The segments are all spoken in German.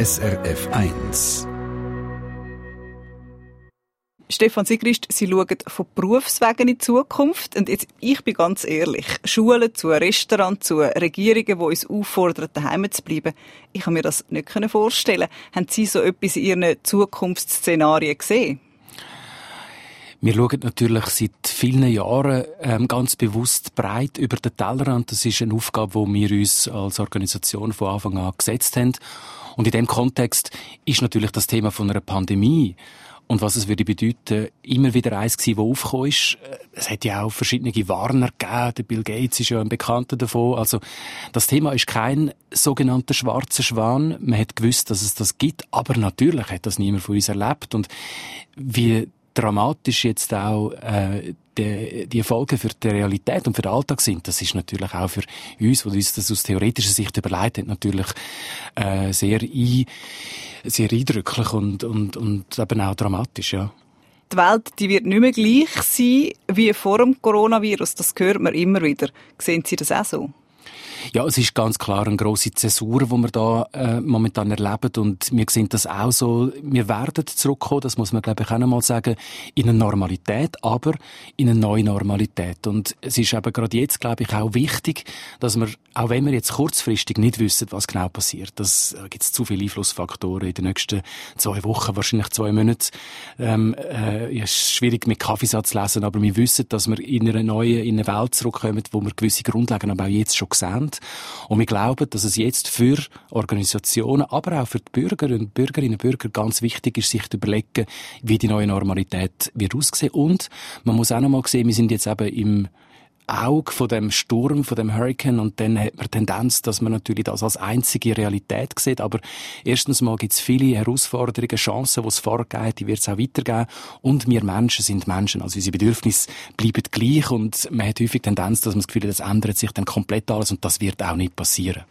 SRF 1. Stefan Sigrist, Sie schauen von Berufswegen in die Zukunft. Und jetzt, ich bin ganz ehrlich, Schulen zu, Restaurants zu, Regierungen, die uns auffordern, daheim zu bleiben, ich kann mir das nicht vorstellen. Haben Sie so etwas in Ihren Zukunftsszenarien gesehen? Wir schauen natürlich seit vielen Jahren ähm, ganz bewusst breit über den Tellerrand. Das ist eine Aufgabe, die wir uns als Organisation von Anfang an gesetzt haben. Und in dem Kontext ist natürlich das Thema von einer Pandemie und was es würde bedeuten, immer wieder eins gewesen, wo aufgekommen ist. Es hat ja auch verschiedene Warner gegeben. Der Bill Gates ist ja ein Bekannter davon. Also, das Thema ist kein sogenannter schwarzer Schwan. Man hat gewusst, dass es das gibt. Aber natürlich hat das niemand von uns erlebt. Und wie dramatisch jetzt auch äh, die, die Folgen für die Realität und für den Alltag sind, das ist natürlich auch für uns, die uns das aus theoretischer Sicht überlegt haben, natürlich äh, sehr, ein, sehr eindrücklich und, und, und eben auch dramatisch, ja. Die Welt die wird nicht mehr gleich sein wie vor dem Coronavirus. Das hört man immer wieder. Sehen Sie das auch so? Ja, es ist ganz klar eine grosse Zäsur, die wir da äh, momentan erleben. Und wir sehen das auch so, wir werden zurückkommen, das muss man glaube ich auch einmal sagen, in eine Normalität, aber in eine neue Normalität. Und es ist eben gerade jetzt glaube ich auch wichtig, dass wir, auch wenn wir jetzt kurzfristig nicht wissen, was genau passiert, das äh, gibt es zu viele Einflussfaktoren in den nächsten zwei Wochen, wahrscheinlich zwei Monaten, ähm, äh, ja, ist schwierig mit Kaffeesatz lesen, aber wir wissen, dass wir in eine neue, in eine Welt zurückkommen, wo wir gewisse Grundlagen aber auch jetzt schon sehen Und wir glauben, dass es jetzt für Organisationen, aber auch für die Bürgerinnen und Bürgerinnen und Bürger ganz wichtig ist, sich zu überlegen, wie die neue Normalität wird aussehen. Und man muss auch noch mal sehen, wir sind jetzt eben im Auge von dem Sturm, von dem Hurricane und dann hat man Tendenz, dass man natürlich das als einzige Realität sieht. Aber erstens mal gibt es viele Herausforderungen, Chancen, die es vorgegeben die wird es auch weitergeben. Und wir Menschen sind Menschen, also unsere Bedürfnisse bleiben gleich und man hat häufig Tendenz, dass man das Gefühl hat, das ändert sich dann komplett alles und das wird auch nicht passieren.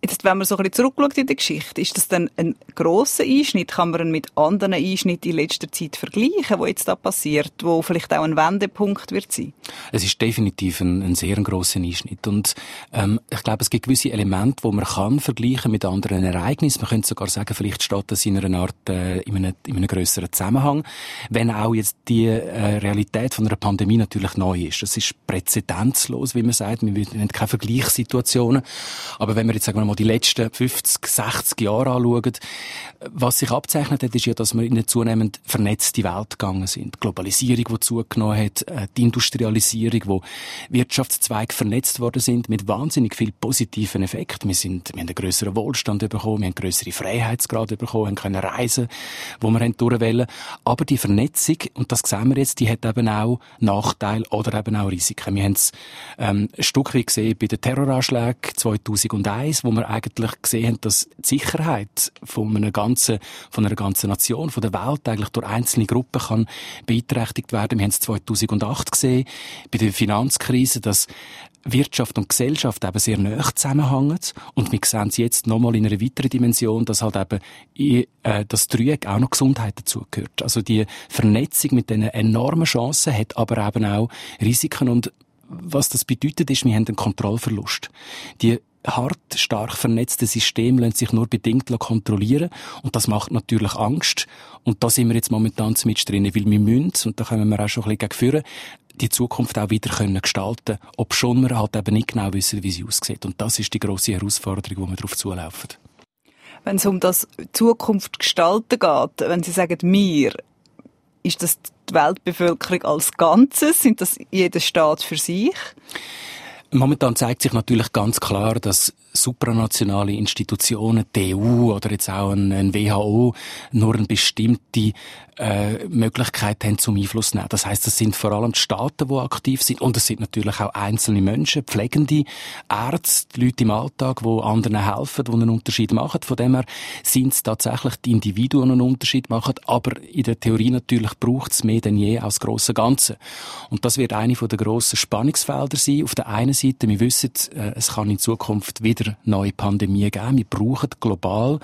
Jetzt, wenn man so ein bisschen zurückschaut in der Geschichte, ist das dann ein grosser Einschnitt? Kann man ihn mit anderen Einschnitten in letzter Zeit vergleichen, wo jetzt da passiert, wo vielleicht auch ein Wendepunkt wird sein? Es ist definitiv ein, ein sehr grosser Einschnitt und ähm, ich glaube, es gibt gewisse Elemente, wo man kann vergleichen mit anderen Ereignissen. Man könnte sogar sagen, vielleicht steht das in einer Art äh, in, einem, in einem größeren Zusammenhang, wenn auch jetzt die äh, Realität von einer Pandemie natürlich neu ist. Das ist präzedenzlos, wie man sagt. Wir haben keine Vergleichssituationen, aber wenn wir jetzt sagen mal die letzten 50, 60 Jahre anschauen, was sich abzeichnet hat, ist ja, dass wir in eine zunehmend vernetzte Welt gegangen sind. Globalisierung, die zugenommen hat, äh, die Industrialisierung, wo Wirtschaftszweige vernetzt worden sind, mit wahnsinnig viel positiven Effekten. Wir sind, wir haben einen grösseren Wohlstand bekommen, wir haben grössere Freiheitsgrade bekommen, haben können reisen, wo wir durchwählen. Aber die Vernetzung, und das sehen wir jetzt, die hat eben auch Nachteile oder eben auch Risiken. Wir haben es ähm, ein Stück weit gesehen bei den Terroranschlägen 2001, wo wir eigentlich gesehen haben, dass die Sicherheit von einer ganzen, von einer ganzen Nation, von der Welt eigentlich durch einzelne Gruppen kann beeinträchtigt werden. Wir haben es 2008 gesehen, bei der Finanzkrise, dass Wirtschaft und Gesellschaft eben sehr nah zusammenhängen. Und wir sehen es jetzt nochmal in einer weiteren Dimension, dass halt eben äh, das Dreieck auch noch Gesundheit dazugehört. Also die Vernetzung mit diesen enormen Chancen hat aber eben auch Risiken und was das bedeutet, ist, wir haben einen Kontrollverlust. Die hart, stark vernetzte System lassen sich nur bedingt kontrollieren. Und das macht natürlich Angst. Und da sind wir jetzt momentan mit drin, weil wir müssen, und da können wir auch schon ein bisschen führen, die Zukunft auch wieder können gestalten ob schon wir halt eben nicht genau wissen, wie sie aussieht. Und das ist die grosse Herausforderung, wo wir darauf zulaufen. Wenn es um das Zukunft gestalten geht, wenn Sie sagen «wir», ist das die Weltbevölkerung als Ganzes? Sind das jeder Staat für sich? Momentan zeigt sich natürlich ganz klar, dass supranationale Institutionen, die EU oder jetzt auch ein, WHO, nur eine bestimmte äh, Möglichkeit haben zum Einfluss nehmen. Das heißt, es sind vor allem die Staaten, die aktiv sind und es sind natürlich auch einzelne Menschen, pflegende Ärzte, Leute im Alltag, die anderen helfen, die einen Unterschied machen. Von dem her sind es tatsächlich die Individuen, die einen Unterschied machen, aber in der Theorie natürlich braucht es mehr denn je als grosse Ganze. Und das wird eine der grossen Spannungsfelder sein. Auf der einen Seite, wir wissen, äh, es kann in Zukunft wieder neue Pandemien geben. Wir brauchen global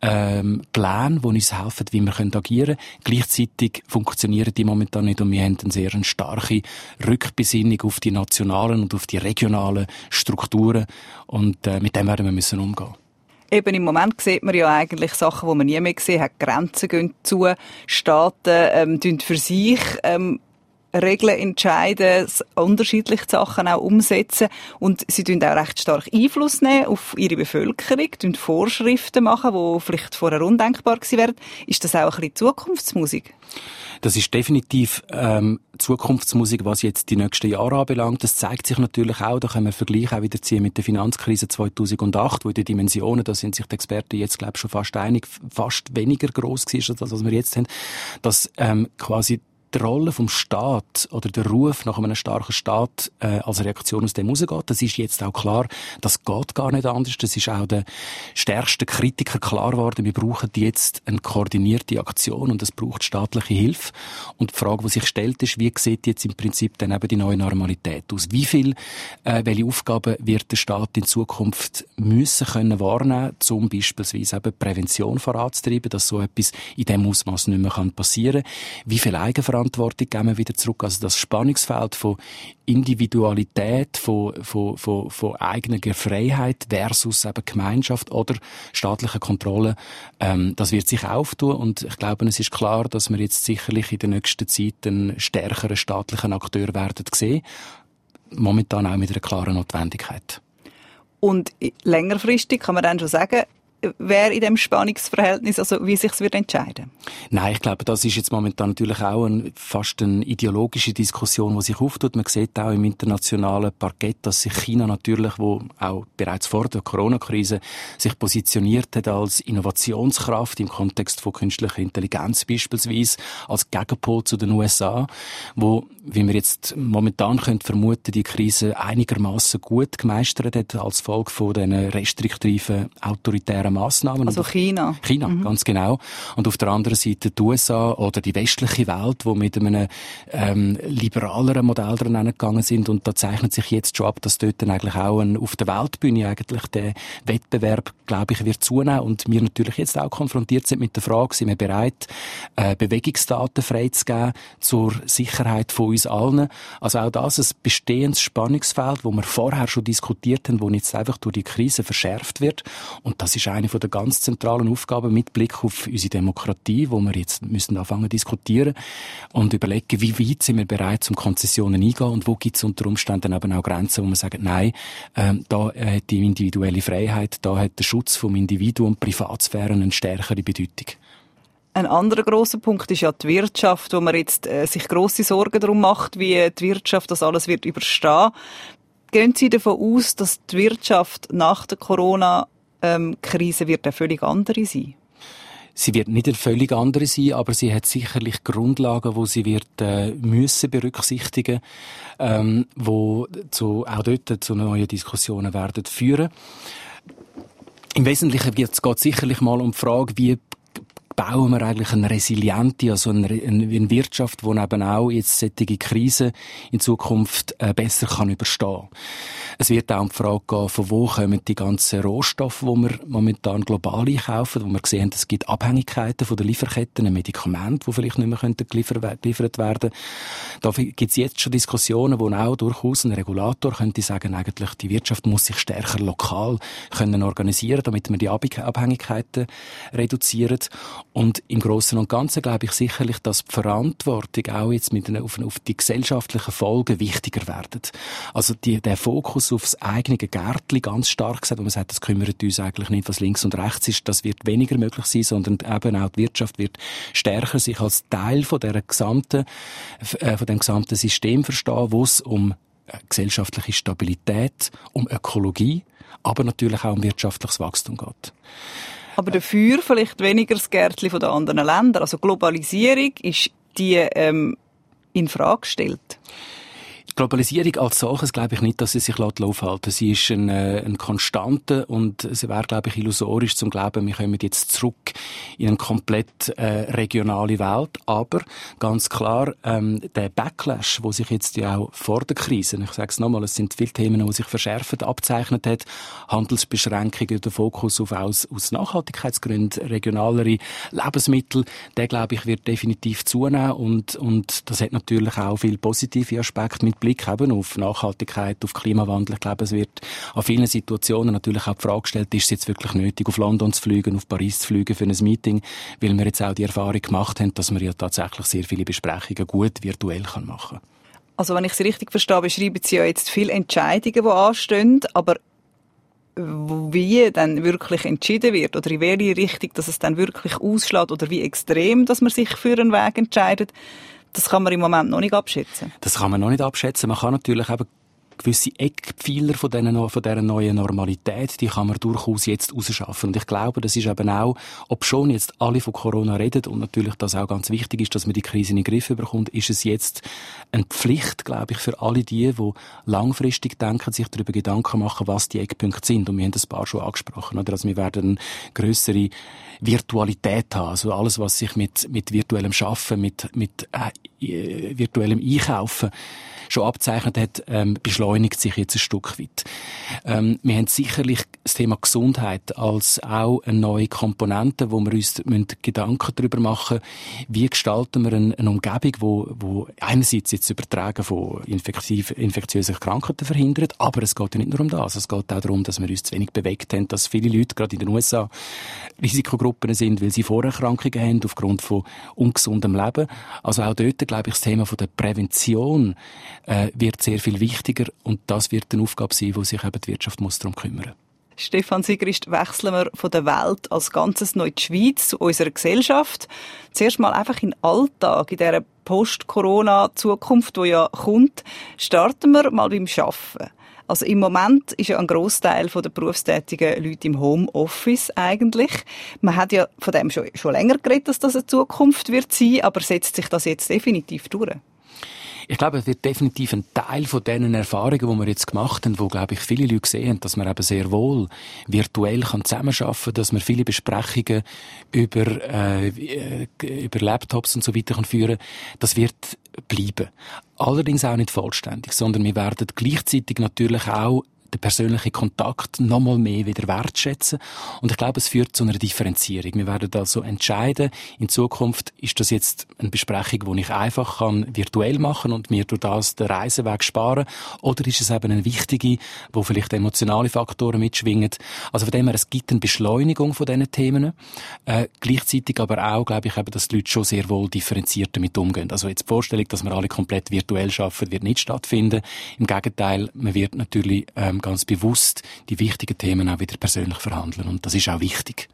ähm, Pläne, die uns helfen, wie wir agieren können. Gleichzeitig funktionieren die momentan nicht und wir haben eine sehr starke Rückbesinnung auf die nationalen und auf die regionalen Strukturen und äh, mit dem werden wir müssen umgehen. Eben im Moment sieht man ja eigentlich Sachen, die man nie mehr gesehen hat. Grenzen gehen zu, Staaten ähm, für sich ähm, Regeln entscheiden, unterschiedliche Sachen auch umsetzen und sie tun auch recht stark Einfluss nehmen auf ihre Bevölkerung, tun Vorschriften machen, die vielleicht vorher undenkbar gewesen wären. Ist das auch ein bisschen Zukunftsmusik? Das ist definitiv ähm, Zukunftsmusik, was jetzt die nächsten Jahre anbelangt. Das zeigt sich natürlich auch, da können wir Vergleich auch wieder ziehen mit der Finanzkrise 2008, wo die Dimensionen, da sind sich die Experten jetzt, glaube ich, schon fast einig, fast weniger groß gewesen, als das, was wir jetzt haben, dass ähm, quasi die Rolle vom Staat oder der Ruf nach einem starken Staat äh, als Reaktion aus dem rausgeht. Das ist jetzt auch klar. Das geht gar nicht anders. Das ist auch der stärkste Kritiker klar geworden. Wir brauchen jetzt eine koordinierte Aktion und es braucht staatliche Hilfe. Und die Frage, die sich stellt, ist, wie sieht jetzt im Prinzip dann eben die neue Normalität aus? Wie viel, äh, welche Aufgaben wird der Staat in Zukunft müssen können wahrnehmen, zum beispielsweise eben Prävention voranzutreiben, dass so etwas in dem Ausmaß nicht mehr passieren kann? Wie viel Eigenverantwortung Verantwortung geben wir wieder zurück. Also das Spannungsfeld von Individualität, von, von, von, von eigener Freiheit versus eben Gemeinschaft oder staatliche Kontrolle, ähm, das wird sich auftun und ich glaube, es ist klar, dass wir jetzt sicherlich in der nächsten Zeit einen stärkeren staatlichen Akteur werden sehen. Momentan auch mit einer klaren Notwendigkeit. Und längerfristig kann man dann schon sagen, wer in dem Spannungsverhältnis, also wie sich es wird entscheiden? Nein, ich glaube, das ist jetzt momentan natürlich auch ein, fast eine ideologische Diskussion, die sich auftut. Man sieht auch im internationalen Parkett, dass sich China natürlich, wo auch bereits vor der Corona-Krise sich positioniert hat als Innovationskraft im Kontext von künstlicher Intelligenz beispielsweise, als Gegenpol zu den USA, wo, wie wir jetzt momentan können vermuten, die Krise einigermaßen gut gemeistert hat als Folge von den restriktiven autoritären humanitären Massnahmen. Also China. China, mhm. ganz genau. Und auf der anderen Seite die USA oder die westliche Welt, wo mit einem ähm, liberaleren Modell dran gegangen sind. Und da zeichnet sich jetzt schon ab, dass dort dann eigentlich auch ein, auf der Weltbühne eigentlich der Wettbewerb, glaube ich, wird zunehmen. Und wir natürlich jetzt auch konfrontiert sind mit der Frage, sind wir bereit, äh, Bewegungsdaten freizugeben zur Sicherheit von uns allen. Also auch das ein bestehendes Spannungsfeld, wo wir vorher schon diskutiert haben, wo jetzt einfach durch die Krise verschärft wird. Und das ist eine der ganz zentralen Aufgaben mit Blick auf unsere Demokratie, wo wir jetzt müssen anfangen diskutieren und überlegen, wie weit sind wir bereit, zum Konzessionen eingehen und wo gibt es unter Umständen eben auch Grenzen, wo man sagt, nein, ähm, da hat die individuelle Freiheit, da hat der Schutz vom Individuum, Privatsphäre eine stärkere Bedeutung. Ein anderer großer Punkt ist ja die Wirtschaft, wo man jetzt äh, sich große Sorgen darum macht, wie die Wirtschaft das alles wird überstehen. Gehen Sie davon aus, dass die Wirtschaft nach der Corona Krise wird eine völlig andere sein? Sie wird nicht eine völlig andere sein, aber sie hat sicherlich Grundlagen, wo sie wird äh, müssen berücksichtigen, ähm, wo zu, auch dort zu neuen Diskussionen werden führen. Im Wesentlichen geht es sicherlich mal um die Frage, wie bauen wir eigentlich eine resiliente, also eine, Wirtschaft, die eben auch jetzt solche Krisen in Zukunft äh, besser kann überstehen. Es wird auch um die Frage gehen, von wo kommen die ganzen Rohstoffe, die wir momentan global einkaufen, wo wir haben, es gibt Abhängigkeiten von den Lieferketten, ein Medikament, die vielleicht nicht mehr geliefert, geliefert werden. Da gibt es jetzt schon Diskussionen, wo auch durchaus ein Regulator könnte sagen, eigentlich die Wirtschaft muss sich stärker lokal können organisieren, damit man die Abhängigkeiten reduziert. Und im Großen und Ganzen glaube ich sicherlich, dass die Verantwortung auch jetzt mit auf, auf die gesellschaftlichen Folgen wichtiger werden. Also die, der Fokus aufs eigene Gärtchen ganz stark gesagt, wo man sagt, das kümmert uns eigentlich nicht, was links und rechts ist, das wird weniger möglich sein, sondern eben auch die Wirtschaft wird stärker sich als Teil von der gesamten, äh, von dem gesamten System verstehen, wo es um äh, gesellschaftliche Stabilität, um Ökologie, aber natürlich auch um wirtschaftliches Wachstum geht aber dafür vielleicht weniger das Gärtchen von den anderen Ländern. Also Globalisierung ist die ähm, in Frage gestellt. Globalisierung als solches glaube ich nicht, dass sie sich aufhalten Sie ist ein, äh, ein Konstante und es wäre, glaube ich, illusorisch zum glauben, wir kommen jetzt zurück in eine komplett äh, regionale Welt. Aber ganz klar, ähm, der Backlash, wo sich jetzt ja auch vor der Krise, ich sage es nochmal, es sind viele Themen, die sich verschärft, abzeichnet hat, Handelsbeschränkungen, der Fokus auf aus, aus Nachhaltigkeitsgründen, regionalere Lebensmittel, der glaube ich wird definitiv zunehmen und, und das hat natürlich auch viele positive Aspekte mit Blick eben auf Nachhaltigkeit, auf Klimawandel. Ich glaube, es wird an vielen Situationen natürlich auch die Frage gestellt, ist es jetzt wirklich nötig, auf London zu fliegen, auf Paris zu fliegen für ein Meeting, weil wir jetzt auch die Erfahrung gemacht haben, dass man ja tatsächlich sehr viele Besprechungen gut virtuell machen kann. Also wenn ich Sie richtig verstehe, beschreiben Sie ja jetzt viele Entscheidungen, die anstehen, aber wie dann wirklich entschieden wird oder in welche Richtung, dass es dann wirklich ausschlägt oder wie extrem, dass man sich für einen Weg entscheidet, das kann man im Moment noch nicht abschätzen. Das kann man noch nicht abschätzen. Man kann natürlich eben gewisse Eckpfeiler von, dieser neuen Normalität, die kann man durchaus jetzt rausschaffen. Und ich glaube, das ist eben auch, ob schon jetzt alle von Corona reden und natürlich das auch ganz wichtig ist, dass man die Krise in den Griff bekommt, ist es jetzt eine Pflicht, glaube ich, für alle die, die langfristig denken, sich darüber Gedanken machen, was die Eckpunkte sind. Und wir haben das paar schon angesprochen, oder? Also wir werden eine grössere Virtualität haben. Also alles, was sich mit, mit virtuellem Schaffen, mit, mit äh, virtuellem Einkaufen schon abzeichnet hat, ähm, beschleunigt sich jetzt ein Stück weit. Ähm, wir haben sicherlich das Thema Gesundheit als auch eine neue Komponente, wo wir uns Gedanken darüber machen, wie gestalten wir eine, eine Umgebung, wo, wo einerseits jetzt Übertragen von infektiv, infektiösen Krankheiten verhindert, aber es geht ja nicht nur um das. Es geht auch darum, dass wir uns zu wenig bewegt haben, dass viele Leute, gerade in den USA, Risikogruppen sind, weil sie Vorerkrankungen haben aufgrund von ungesundem Leben. Also auch dort, glaube ich, das Thema der Prävention äh, wird sehr viel wichtiger und das wird eine Aufgabe sein, wo sich eben die Wirtschaft muss darum kümmern Stefan Sigrist, wechseln wir von der Welt als Ganzes neu in die Schweiz, zu unserer Gesellschaft. Zuerst mal einfach in den Alltag, in dieser Post-Corona-Zukunft, die ja kommt, starten wir mal beim Arbeiten. Also im Moment ist ja ein Großteil der berufstätigen Leute im Homeoffice eigentlich. Man hat ja von dem schon, schon länger geredet, dass das eine Zukunft wird sein, aber setzt sich das jetzt definitiv durch? Ich glaube, es wird definitiv ein Teil von diesen Erfahrungen, die wir jetzt gemacht haben, wo, glaube ich, viele Leute haben, dass man eben sehr wohl virtuell kann zusammenarbeiten kann, dass man viele Besprechungen über, äh, über Laptops und so weiter kann führen Das wird bleiben. Allerdings auch nicht vollständig, sondern wir werden gleichzeitig natürlich auch den persönlichen Kontakt noch mal mehr wieder wertschätzen. Und ich glaube, es führt zu einer Differenzierung. Wir werden also entscheiden, in Zukunft ist das jetzt eine Besprechung, die ich einfach kann virtuell machen und mir durch das den Reiseweg sparen, oder ist es eben eine wichtige, wo vielleicht emotionale Faktoren mitschwingen. Also von dem her, es gibt eine Beschleunigung von diesen Themen, äh, gleichzeitig aber auch, glaube ich, eben, dass die Leute schon sehr wohl differenziert damit umgehen. Also jetzt die Vorstellung, dass wir alle komplett virtuell schaffen, wird nicht stattfinden. Im Gegenteil, man wird natürlich ähm, ganz bewusst die wichtigen Themen auch wieder persönlich verhandeln. Und das ist auch wichtig.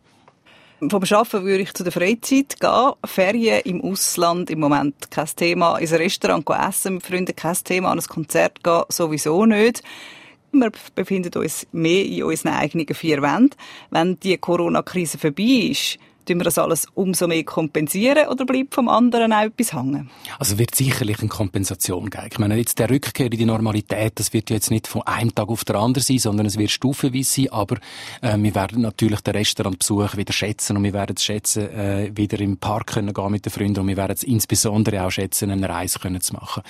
Vom Arbeiten würde ich zu der Freizeit gehen. Ferien im Ausland im Moment kein Thema. Ins Restaurant essen mit Freunden kein Thema. An ein Konzert gehen sowieso nicht. Wir befinden uns mehr in unseren eigenen vier Wänden. Wenn die Corona-Krise vorbei ist, Tun wir das alles umso mehr kompensieren oder bleibt vom anderen auch etwas hängen? Also wird sicherlich eine Kompensation geben. Ich meine, jetzt der Rückkehr in die Normalität, das wird jetzt nicht von einem Tag auf den anderen sein, sondern es wird stufenweise sein, aber äh, wir werden natürlich den Restaurantbesuch wieder schätzen und wir werden es schätzen, äh, wieder im Park können gehen mit den Freunden und wir werden es insbesondere auch schätzen, eine Reise können zu machen.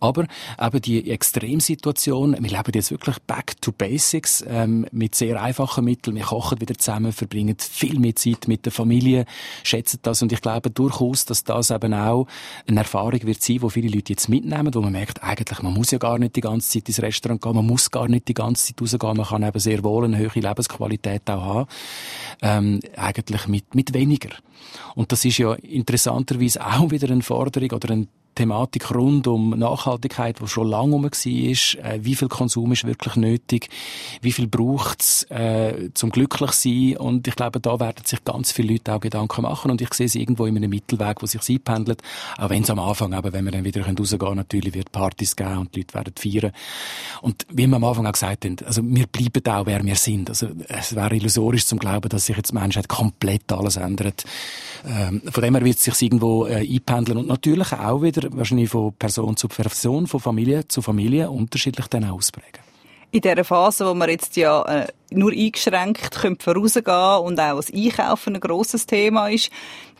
Aber eben die Extremsituation, wir leben jetzt wirklich back to basics, ähm, mit sehr einfachen Mitteln, wir kochen wieder zusammen, verbringen viel mehr Zeit mit der Familie, Familie schätzen das. Und ich glaube durchaus, dass das eben auch eine Erfahrung wird sein, wo viele Leute jetzt mitnehmen, wo man merkt, eigentlich, man muss ja gar nicht die ganze Zeit ins Restaurant gehen, man muss gar nicht die ganze Zeit rausgehen, man kann eben sehr wohl eine höhere Lebensqualität auch haben, ähm, eigentlich mit, mit weniger. Und das ist ja interessanterweise auch wieder eine Forderung oder ein Thematik rund um Nachhaltigkeit, die schon lange herum war. Äh, wie viel Konsum ist wirklich nötig? Wie viel braucht es äh, zum glücklich sein? Und ich glaube, da werden sich ganz viele Leute auch Gedanken machen. Und ich sehe es irgendwo in einem Mittelweg, wo sich einpendelt. Auch wenn es am Anfang, aber wenn wir dann wieder rausgehen können, natürlich wird Partys geben und die Leute werden feiern. Und wie wir am Anfang auch gesagt haben, also wir bleiben auch, wer wir sind. Also es wäre illusorisch zum glauben, dass sich jetzt die Menschheit komplett alles ändert. Ähm, von dem her wird es sich irgendwo äh, einpendeln. Und natürlich auch wieder wahrscheinlich von Person zu Person, von Familie zu Familie unterschiedlich dann ausprägen. In dieser Phase, wo man jetzt ja äh, nur eingeschränkt vorausgehen und auch das Einkaufen ein grosses Thema ist,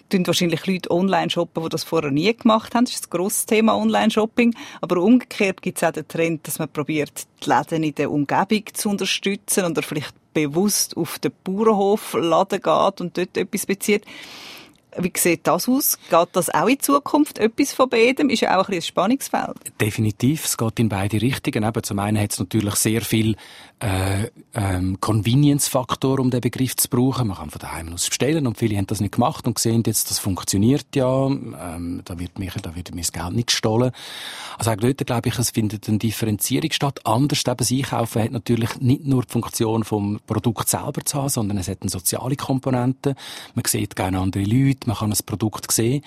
tun wahrscheinlich Leute online shoppen, die das vorher nie gemacht haben. Das ist ein grosses Thema Online-Shopping. Aber umgekehrt gibt es auch den Trend, dass man probiert, die Läden in der Umgebung zu unterstützen oder vielleicht bewusst auf den Bauernhof Laden geht und dort etwas bezieht Wie sieht das aus? Geht das auch in Zukunft etwas von beidem? Ist ja auch ein, ein Spannungsfeld. Definitiv. Es geht in beide Richtungen. Eben, zum einen hat es natürlich sehr viel äh, ähm, Convenience-Faktor, um den Begriff zu brauchen. Man kann von daheim aus bestellen und viele haben das nicht gemacht und sehen jetzt, das funktioniert ja. Ähm, da wird mir, da wird mir das Geld nicht gestohlen. Also auch dort glaube ich, es findet eine Differenzierung statt. Anders eben das Einkaufen hat natürlich nicht nur die Funktion vom Produkt selber zu haben, sondern es hat eine soziale Komponente. Man sieht gerne andere Leute, man kann das Produkt sehen.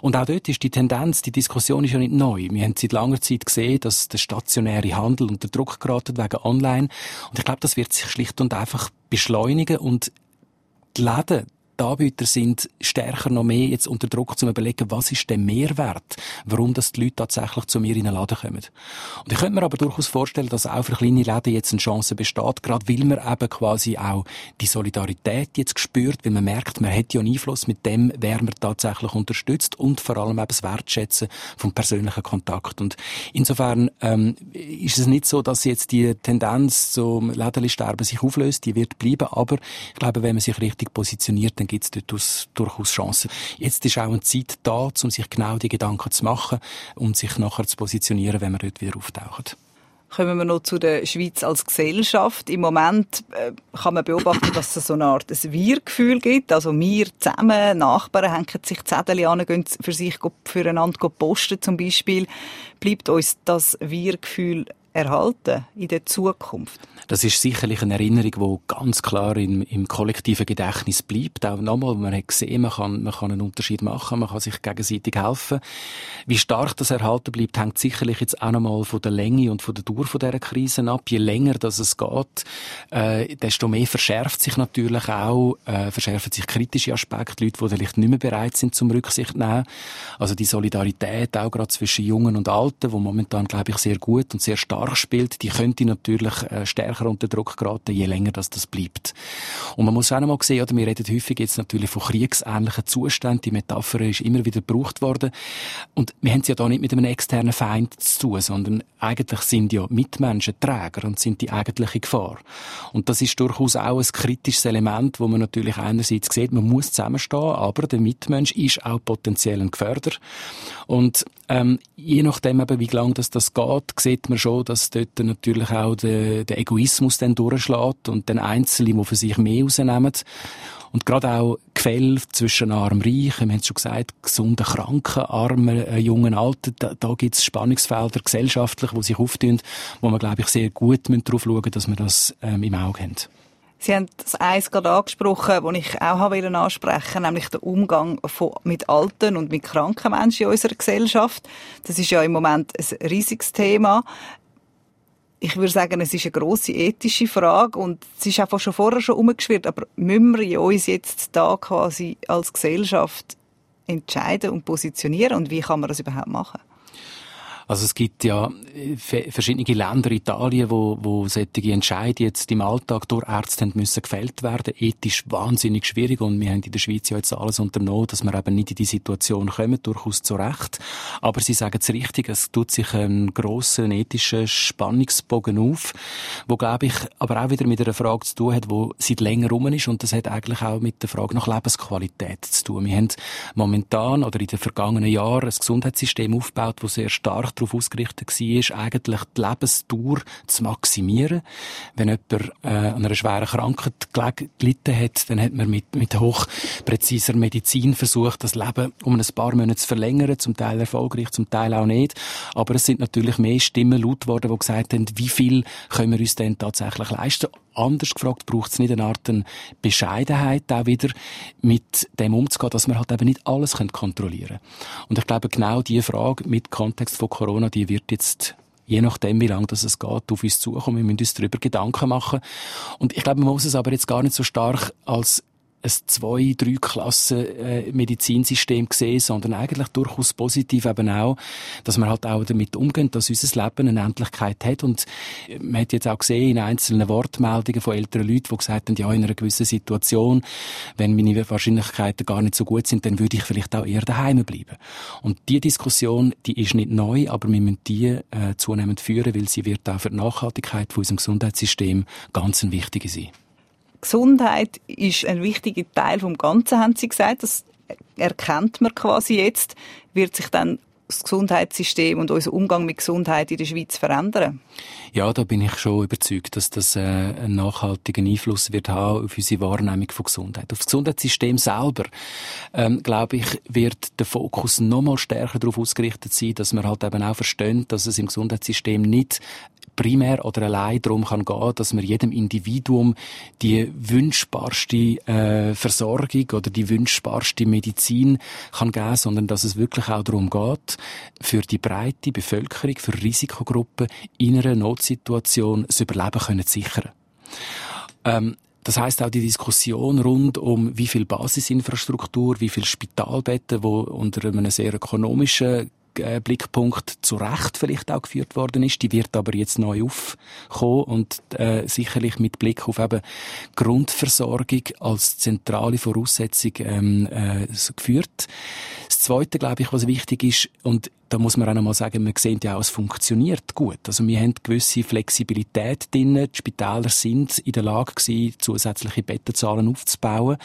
Und auch dort ist die Tendenz, die Diskussion ist ja nicht neu. Wir haben seit langer Zeit gesehen, dass der stationäre Handel unter Druck geraten wegen Online. Und ich glaube, das wird sich schlicht und einfach beschleunigen und die Läden, die Anbieter sind stärker noch mehr jetzt unter Druck zu überlegen, was ist der Mehrwert, warum das die Leute tatsächlich zu mir in den Laden kommen. Und ich könnte mir aber durchaus vorstellen, dass auch für kleine Läden jetzt eine Chance besteht, gerade weil man eben quasi auch die Solidarität jetzt spürt, weil man merkt, man hat ja einen Einfluss mit dem, wer man tatsächlich unterstützt und vor allem eben das Wertschätzen vom persönlichen Kontakt. Und insofern ähm, ist es nicht so, dass jetzt die Tendenz zum Lädensterben sich auflöst, die wird bleiben, aber ich glaube, wenn man sich richtig positioniert, dann gibt es dort durchaus Chancen. Jetzt ist auch eine Zeit da, um sich genau die Gedanken zu machen und sich nachher zu positionieren, wenn wir dort wieder auftauchen. Kommen wir noch zu der Schweiz als Gesellschaft. Im Moment äh, kann man beobachten, dass es so eine Art ein Wir-Gefühl gibt. Also wir zusammen, Nachbarn hängen sich Zettel an, gehen für sich füreinander posten zum Beispiel. Bleibt uns das Wir-Gefühl erhalten in der Zukunft? Das ist sicherlich eine Erinnerung, die ganz klar im, im kollektiven Gedächtnis bleibt. Auch nochmal, man hat gesehen, man kann, man kann einen Unterschied machen, man kann sich gegenseitig helfen. Wie stark das erhalten bleibt, hängt sicherlich jetzt auch nochmal von der Länge und von der Dauer von dieser Krise ab. Je länger das es geht, äh, desto mehr verschärft sich natürlich auch, äh, verschärfen sich kritische Aspekte, Leute, die vielleicht nicht mehr bereit sind zum Rücksicht nehmen. Also die Solidarität auch gerade zwischen Jungen und Alten, wo momentan, glaube ich, sehr gut und sehr stark stark spielt, die könnte natürlich äh, stärker unter Druck geraten, je länger das, das bleibt. Und man muss auch noch mal sehen, oder wir reden häufig jetzt natürlich von kriegsähnlichen Zuständen. Die Metapher ist immer wieder gebraucht worden. Und wir haben es ja da nicht mit einem externen Feind zu tun, sondern eigentlich sind ja Mitmenschen Träger und sind die eigentliche Gefahr. Und das ist durchaus auch ein kritisches Element, wo man natürlich einerseits sieht, man muss zusammenstehen, aber der Mitmensch ist auch potenziell ein Gefährder. Und ähm, je nachdem, eben, wie lange das, das geht, sieht man schon, dass dort natürlich auch der, der Egoismus dann durchschlägt und den Einzelnen, die für sich mehr rausnehmen. Und gerade auch Gefälle zwischen arm und reich, wir haben es schon gesagt, gesunden, kranken, armen, äh, jungen, alten, da, da gibt es Spannungsfelder gesellschaftlich, die sich auftun, wo man, glaube ich, sehr gut darauf schauen dass wir das ähm, im Auge haben. Sie haben das eins gerade angesprochen, das ich auch ansprechen wollte, nämlich der Umgang von, mit alten und mit kranken Menschen in unserer Gesellschaft. Das ist ja im Moment ein riesiges Thema. Ich würde sagen, es ist eine grosse ethische Frage und es ist einfach schon vorher schon umgeschwirrt, aber müssen wir uns jetzt da quasi als Gesellschaft entscheiden und positionieren und wie kann man das überhaupt machen? Also es gibt ja äh, verschiedene Länder, Italien, wo, wo solche Entscheidungen jetzt im Alltag durch Ärzte müssen gefällt werden. Ethisch wahnsinnig schwierig und wir haben in der Schweiz ja jetzt alles unternommen, dass wir eben nicht in die Situation kommen, durchaus zu Recht. Aber Sie sagen es richtig, es tut sich ein grosser ethischer Spannungsbogen auf, wo glaube ich aber auch wieder mit einer Frage zu tun hat, wo seit länger rum ist und das hat eigentlich auch mit der Frage nach Lebensqualität zu tun. Wir haben momentan oder in den vergangenen Jahren ein Gesundheitssystem aufgebaut, das sehr stark darauf ausgerichtet war, eigentlich die Lebensdauer zu maximieren. Wenn jemand äh, an einer schweren Krankheit gelitten hat, dann hat man mit, mit hochpräziser Medizin versucht, das Leben um ein paar Monate zu verlängern, zum Teil erfolgreich, zum Teil auch nicht. Aber es sind natürlich mehr Stimmen laut worden, die gesagt haben, wie viel können wir uns denn tatsächlich leisten? Anders gefragt, braucht es nicht eine Art Bescheidenheit auch wieder, mit dem umzugehen, dass man halt eben nicht alles kontrollieren können. Und ich glaube, genau diese Frage mit Kontext von Corona, die wird jetzt je nachdem, wie lange das es geht, auf uns zukommen. Wir müssen uns darüber Gedanken machen. Und ich glaube, man muss es aber jetzt gar nicht so stark als ein zwei, drei Klassen äh, Medizinsystem gesehen, sondern eigentlich durchaus positiv eben auch, dass man halt auch damit umgeht, dass unser Leben eine Endlichkeit hat und man hat jetzt auch gesehen in einzelnen Wortmeldungen von älteren Leuten, die gesagt haben, ja, in einer gewissen Situation, wenn meine Wahrscheinlichkeiten gar nicht so gut sind, dann würde ich vielleicht auch eher daheim bleiben. Und die Diskussion, die ist nicht neu, aber wir müssen die äh, zunehmend führen, weil sie wird auch für die Nachhaltigkeit von unserem Gesundheitssystem ganz ein wichtige sein. Gesundheit ist ein wichtiger Teil vom Ganzen, haben Sie gesagt. Das erkennt man quasi jetzt, wird sich dann das Gesundheitssystem und unser Umgang mit Gesundheit in der Schweiz verändern? Ja, da bin ich schon überzeugt, dass das äh, einen nachhaltigen Einfluss wird haben auf unsere Wahrnehmung von Gesundheit. Auf das Gesundheitssystem selber, ähm, glaube ich, wird der Fokus noch mal stärker darauf ausgerichtet sein, dass man halt eben auch versteht, dass es im Gesundheitssystem nicht primär oder allein darum kann gehen, dass man jedem Individuum die wünschbarste äh, Versorgung oder die wünschbarste Medizin kann geben, sondern dass es wirklich auch darum geht, für die breite Bevölkerung, für Risikogruppen in einer Notsituation das Überleben können sichern. Ähm, das heißt auch die Diskussion rund um wie viel Basisinfrastruktur, wie viel Spitalbetten, wo unter einem sehr ökonomischen Blickpunkt zu Recht vielleicht auch geführt worden ist. Die wird aber jetzt neu aufkommen und äh, sicherlich mit Blick auf eben Grundversorgung als zentrale Voraussetzung ähm, äh, geführt. Das Zweite, glaube ich, was wichtig ist, und da muss man auch noch mal sagen, wir sehen ja auch, es funktioniert gut. Also wir haben gewisse Flexibilität drin. Die Spitäler sind in der Lage gewesen, zusätzliche Bettenzahlen aufzubauen.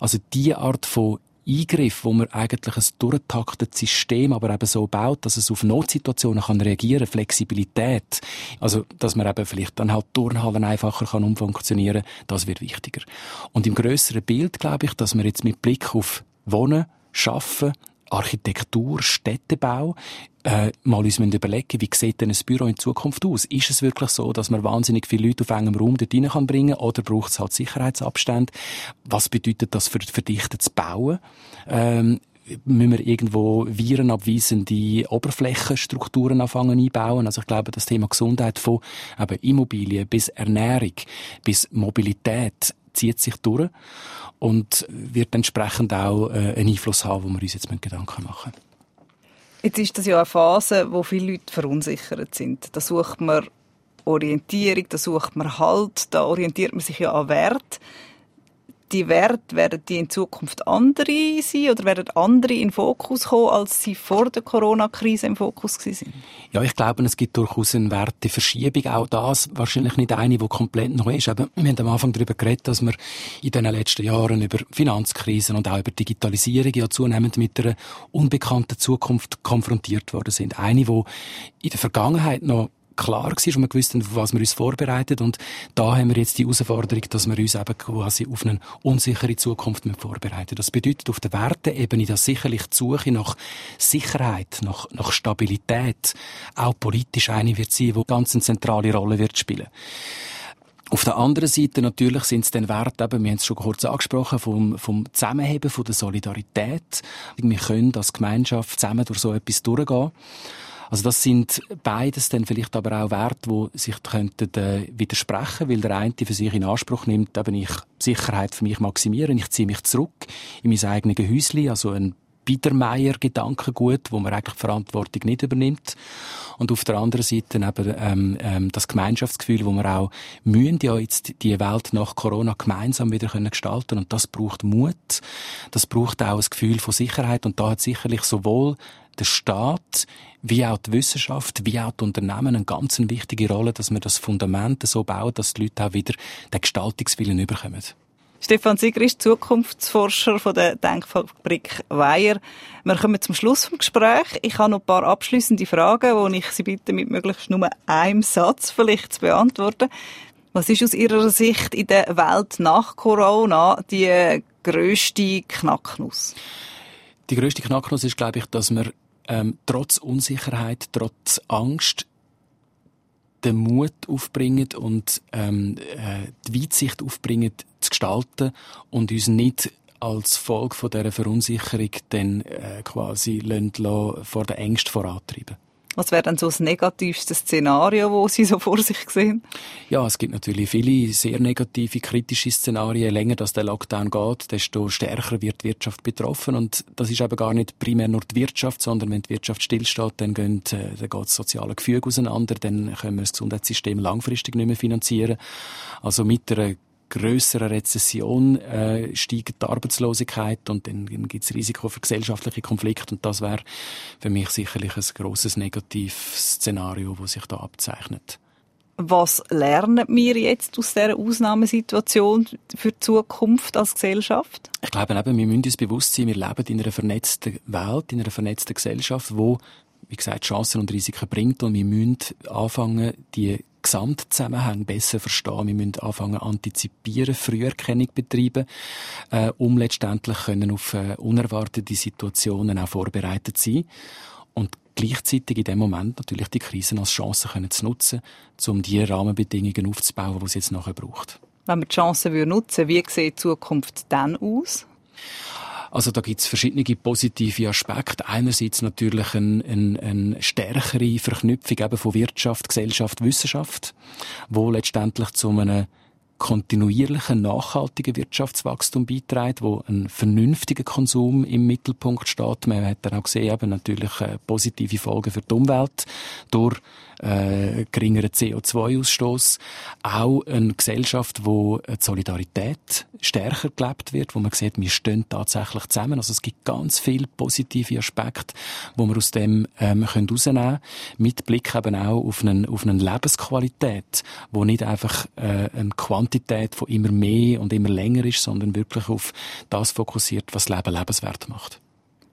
Also die Art von Eingriff, wo man eigentlich ein durchtaktetes System aber eben so baut, dass es auf Notsituationen kann reagieren, Flexibilität, also dass man eben vielleicht dann halt Turnhallen einfacher kann umfunktionieren, das wird wichtiger. Und im größeren Bild glaube ich, dass man jetzt mit Blick auf Wohnen, Schaffen, Architektur, Städtebau, äh, mal uns überlegen, wie sieht denn ein Büro in Zukunft aus? Ist es wirklich so, dass man wahnsinnig viele Leute auf engem Raum dort rein kann bringen oder braucht es halt Sicherheitsabstände? Was bedeutet das für verdichtetes Bauen? Ähm, müssen wir irgendwo virenabweisende Oberflächenstrukturen anfangen einbauen. Also ich glaube, das Thema Gesundheit von eben Immobilien bis Ernährung bis Mobilität zieht sich durch und wird entsprechend auch äh, einen Einfluss haben, wo wir uns jetzt Gedanken machen müssen. Jetzt ist das ja eine Phase, wo viele Leute verunsichert sind. Da sucht man Orientierung, da sucht man Halt, da orientiert man sich ja an Wert die Werte, werden die in Zukunft andere sein oder werden andere in den Fokus kommen, als sie vor der Corona-Krise im Fokus sind? Ja, ich glaube, es gibt durchaus eine Werteverschiebung. Auch das wahrscheinlich nicht eine, die komplett neu ist. Aber wir haben am Anfang darüber geredet, dass wir in den letzten Jahren über Finanzkrisen und auch über Digitalisierung ja zunehmend mit einer unbekannten Zukunft konfrontiert worden sind. Eine, die in der Vergangenheit noch klar war und wir wussten, auf was wir uns vorbereitet. Und da haben wir jetzt die Herausforderung, dass wir uns eben quasi auf eine unsichere Zukunft vorbereiten Das bedeutet auf der Werteebene, dass sicherlich die Suche nach Sicherheit, nach, nach Stabilität auch politisch eine wird sein, die ganz eine zentrale Rolle wird spielen. Auf der anderen Seite natürlich sind es dann Werte, eben, wir haben es schon kurz angesprochen, vom, vom Zusammenheben, von der Solidarität. Wir können als Gemeinschaft zusammen durch so etwas durchgehen. Also das sind beides dann vielleicht aber auch Werte, die sich könnten äh, widersprechen, weil der eine für sich in Anspruch nimmt, eben ich Sicherheit für mich maximieren, ich ziehe mich zurück in mein eigenes Häuschen, also ein Biedermeier-Gedankengut, wo man eigentlich die Verantwortung nicht übernimmt. Und auf der anderen Seite eben ähm, ähm, das Gemeinschaftsgefühl, wo wir auch mühen ja jetzt die Welt nach Corona gemeinsam wieder können gestalten. Und das braucht Mut, das braucht auch ein Gefühl von Sicherheit. Und da hat sicherlich sowohl der Staat wie auch die Wissenschaft, wie auch die Unternehmen eine ganz wichtige Rolle, dass wir das Fundament so bauen, dass die Leute auch wieder den Gestaltungswillen überkommen. Stefan Sieger ist Zukunftsforscher von der Denkfabrik Weyer. Wir kommen zum Schluss vom Gespräch. Ich habe noch ein paar abschließende Fragen, wo ich Sie bitte, mit möglichst nur einem Satz vielleicht zu beantworten. Was ist aus Ihrer Sicht in der Welt nach Corona die grösste Knacknuss? Die grösste Knacknuss ist, glaube ich, dass wir ähm, trotz Unsicherheit, trotz Angst den Mut aufbringen und ähm, äh, die Weitsicht aufbringen, zu gestalten und uns nicht als Folge von dieser Verunsicherung dann äh, quasi vor der Ängste vorantreiben. Was wäre dann so das negativste Szenario, das Sie so vor sich sehen? Ja, es gibt natürlich viele sehr negative, kritische Szenarien. Je länger das der Lockdown geht, desto stärker wird die Wirtschaft betroffen. Und das ist eben gar nicht primär nur die Wirtschaft, sondern wenn die Wirtschaft stillsteht, dann, gehen, äh, dann geht das soziale Gefüge auseinander, dann können wir das Gesundheitssystem langfristig nicht mehr finanzieren. Also mit einer größeren Rezession äh, steigt die Arbeitslosigkeit und dann, dann gibt es Risiko für gesellschaftliche Konflikte und das wäre für mich sicherlich ein großes Negativszenario, das sich da abzeichnet. Was lernen wir jetzt aus dieser Ausnahmesituation für die Zukunft als Gesellschaft? Ich glaube eben, wir müssen uns bewusst sein, wir leben in einer vernetzten Welt, in einer vernetzten Gesellschaft, wo, wie gesagt, Chancen und Risiken bringt und wir müssen anfangen, die Gesamtzusammenhänge besser verstehen. Wir müssen anfangen antizipieren, Früherkennung betreiben, äh, um letztendlich können auf äh, unerwartete Situationen auch vorbereitet sein und gleichzeitig in dem Moment natürlich die Krisen als Chance können zu nutzen, um die Rahmenbedingungen aufzubauen, die es jetzt nachher braucht. Wenn wir die Chancen nutzen wie sieht die Zukunft dann aus? Also da gibt es verschiedene positive Aspekte. Einerseits natürlich eine, eine, eine stärkere Verknüpfung eben von Wirtschaft, Gesellschaft, Wissenschaft, wo letztendlich zu einem kontinuierlichen, nachhaltigen Wirtschaftswachstum beiträgt, wo ein vernünftiger Konsum im Mittelpunkt steht. Man hat dann auch gesehen, eben natürlich äh, positive Folgen für die Umwelt durch äh, geringeren CO2-Ausstoß. Auch eine Gesellschaft, wo die Solidarität stärker gelebt wird, wo man sieht, wir stehen tatsächlich zusammen. Also es gibt ganz viele positive Aspekte, wo wir aus dem ähm, können rausnehmen können, mit Blick eben auch auf eine, auf eine Lebensqualität, wo nicht einfach äh, eine Quantität von immer mehr und immer länger ist, sondern wirklich auf das fokussiert, was Leben lebenswert macht.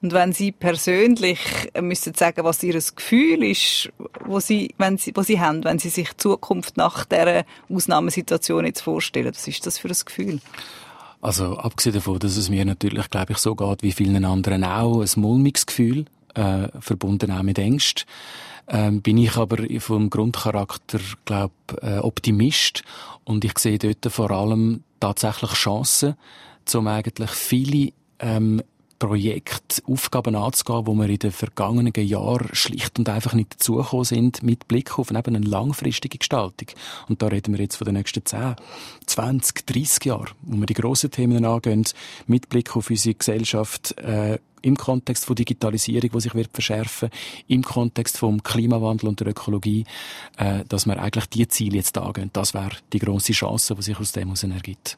Und wenn Sie persönlich müssten sagen, was Ihr Gefühl ist, wo Sie, wenn Sie, wo Sie haben, wenn Sie sich die Zukunft nach dieser Ausnahmesituation jetzt vorstellen, was ist das für ein Gefühl? Also abgesehen davon, dass es mir natürlich, glaube ich, so geht wie vielen anderen auch, ein mulmiges Gefühl, äh, verbunden auch mit Ängsten. Ähm, bin ich aber vom Grundcharakter, glaube äh, Optimist. Und ich sehe dort vor allem tatsächlich Chancen, um eigentlich viele ähm, Projekt Aufgaben anzugehen, wo wir in den vergangenen Jahren schlicht und einfach nicht dazugekommen sind, mit Blick auf eben eine langfristige Gestaltung. Und da reden wir jetzt von den nächsten 10, 20, 30 Jahren, wo wir die grossen Themen angehen, mit Blick auf unsere Gesellschaft, äh, im Kontext von Digitalisierung, die sich wird verschärfen, im Kontext vom Klimawandel und der Ökologie, äh, dass wir eigentlich die Ziele jetzt angehen. Das wäre die grosse Chance, die sich aus dem heraus ergibt.